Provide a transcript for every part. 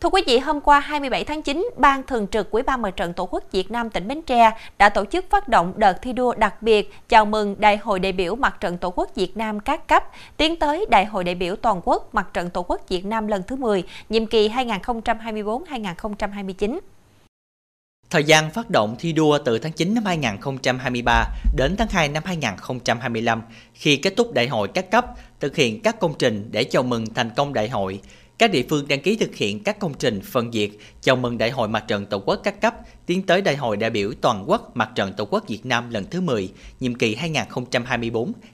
Thưa quý vị, hôm qua 27 tháng 9, Ban Thường trực Ủy ban Mặt trận Tổ quốc Việt Nam tỉnh Bến Tre đã tổ chức phát động đợt thi đua đặc biệt chào mừng Đại hội đại biểu Mặt trận Tổ quốc Việt Nam các cấp tiến tới Đại hội đại biểu toàn quốc Mặt trận Tổ quốc Việt Nam lần thứ 10, nhiệm kỳ 2024-2029. Thời gian phát động thi đua từ tháng 9 năm 2023 đến tháng 2 năm 2025 khi kết thúc đại hội các cấp, thực hiện các công trình để chào mừng thành công đại hội. Các địa phương đăng ký thực hiện các công trình phân diệt chào mừng Đại hội Mặt trận Tổ quốc các cấp tiến tới Đại hội đại biểu toàn quốc Mặt trận Tổ quốc Việt Nam lần thứ 10, nhiệm kỳ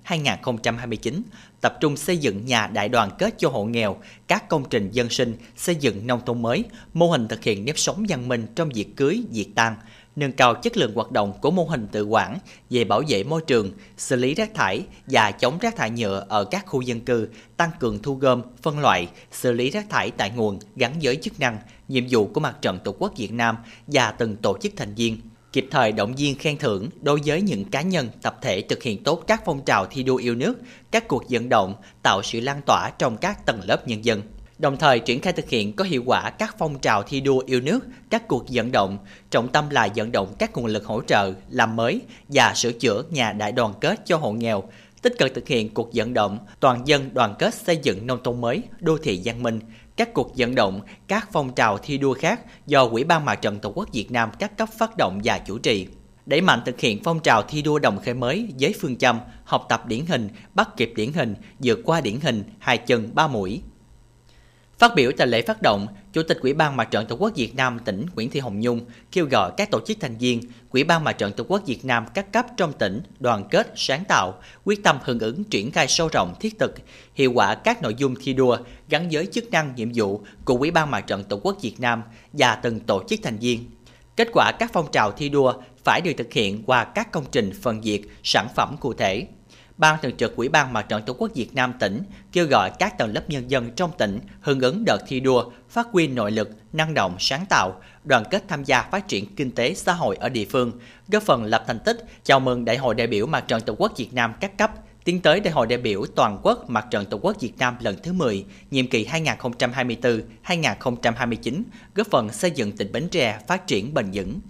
2024-2029, tập trung xây dựng nhà đại đoàn kết cho hộ nghèo, các công trình dân sinh, xây dựng nông thôn mới, mô hình thực hiện nếp sống văn minh trong việc cưới, việc tang, nâng cao chất lượng hoạt động của mô hình tự quản về bảo vệ môi trường, xử lý rác thải và chống rác thải nhựa ở các khu dân cư, tăng cường thu gom, phân loại, xử lý rác thải tại nguồn gắn với chức năng, nhiệm vụ của Mặt trận Tổ quốc Việt Nam và từng tổ chức thành viên kịp thời động viên khen thưởng đối với những cá nhân, tập thể thực hiện tốt các phong trào thi đua yêu nước, các cuộc vận động, tạo sự lan tỏa trong các tầng lớp nhân dân. Đồng thời triển khai thực hiện có hiệu quả các phong trào thi đua yêu nước, các cuộc vận động, trọng tâm là vận động các nguồn lực hỗ trợ, làm mới và sửa chữa nhà đại đoàn kết cho hộ nghèo, tích cực thực hiện cuộc vận động toàn dân đoàn kết xây dựng nông thôn mới, đô thị văn minh, các cuộc vận động, các phong trào thi đua khác do Ủy ban Mặt trận Tổ quốc Việt Nam các cấp phát động và chủ trì đẩy mạnh thực hiện phong trào thi đua đồng khởi mới với phương châm học tập điển hình, bắt kịp điển hình, vượt qua điển hình, hai chân ba mũi. Phát biểu tại lễ phát động, Chủ tịch Ủy ban Mặt trận Tổ quốc Việt Nam tỉnh Nguyễn Thị Hồng Nhung kêu gọi các tổ chức thành viên, Ủy ban Mặt trận Tổ quốc Việt Nam các cấp trong tỉnh đoàn kết, sáng tạo, quyết tâm hưởng ứng triển khai sâu rộng thiết thực, hiệu quả các nội dung thi đua gắn với chức năng nhiệm vụ của Ủy ban Mặt trận Tổ quốc Việt Nam và từng tổ chức thành viên. Kết quả các phong trào thi đua phải được thực hiện qua các công trình phần việc sản phẩm cụ thể. Ban Thường trực Ủy ban Mặt trận Tổ quốc Việt Nam tỉnh kêu gọi các tầng lớp nhân dân trong tỉnh hưởng ứng đợt thi đua, phát huy nội lực, năng động, sáng tạo, đoàn kết tham gia phát triển kinh tế xã hội ở địa phương, góp phần lập thành tích chào mừng Đại hội đại biểu Mặt trận Tổ quốc Việt Nam các cấp tiến tới Đại hội đại biểu toàn quốc Mặt trận Tổ quốc Việt Nam lần thứ 10, nhiệm kỳ 2024-2029, góp phần xây dựng tỉnh Bến Tre phát triển bền vững.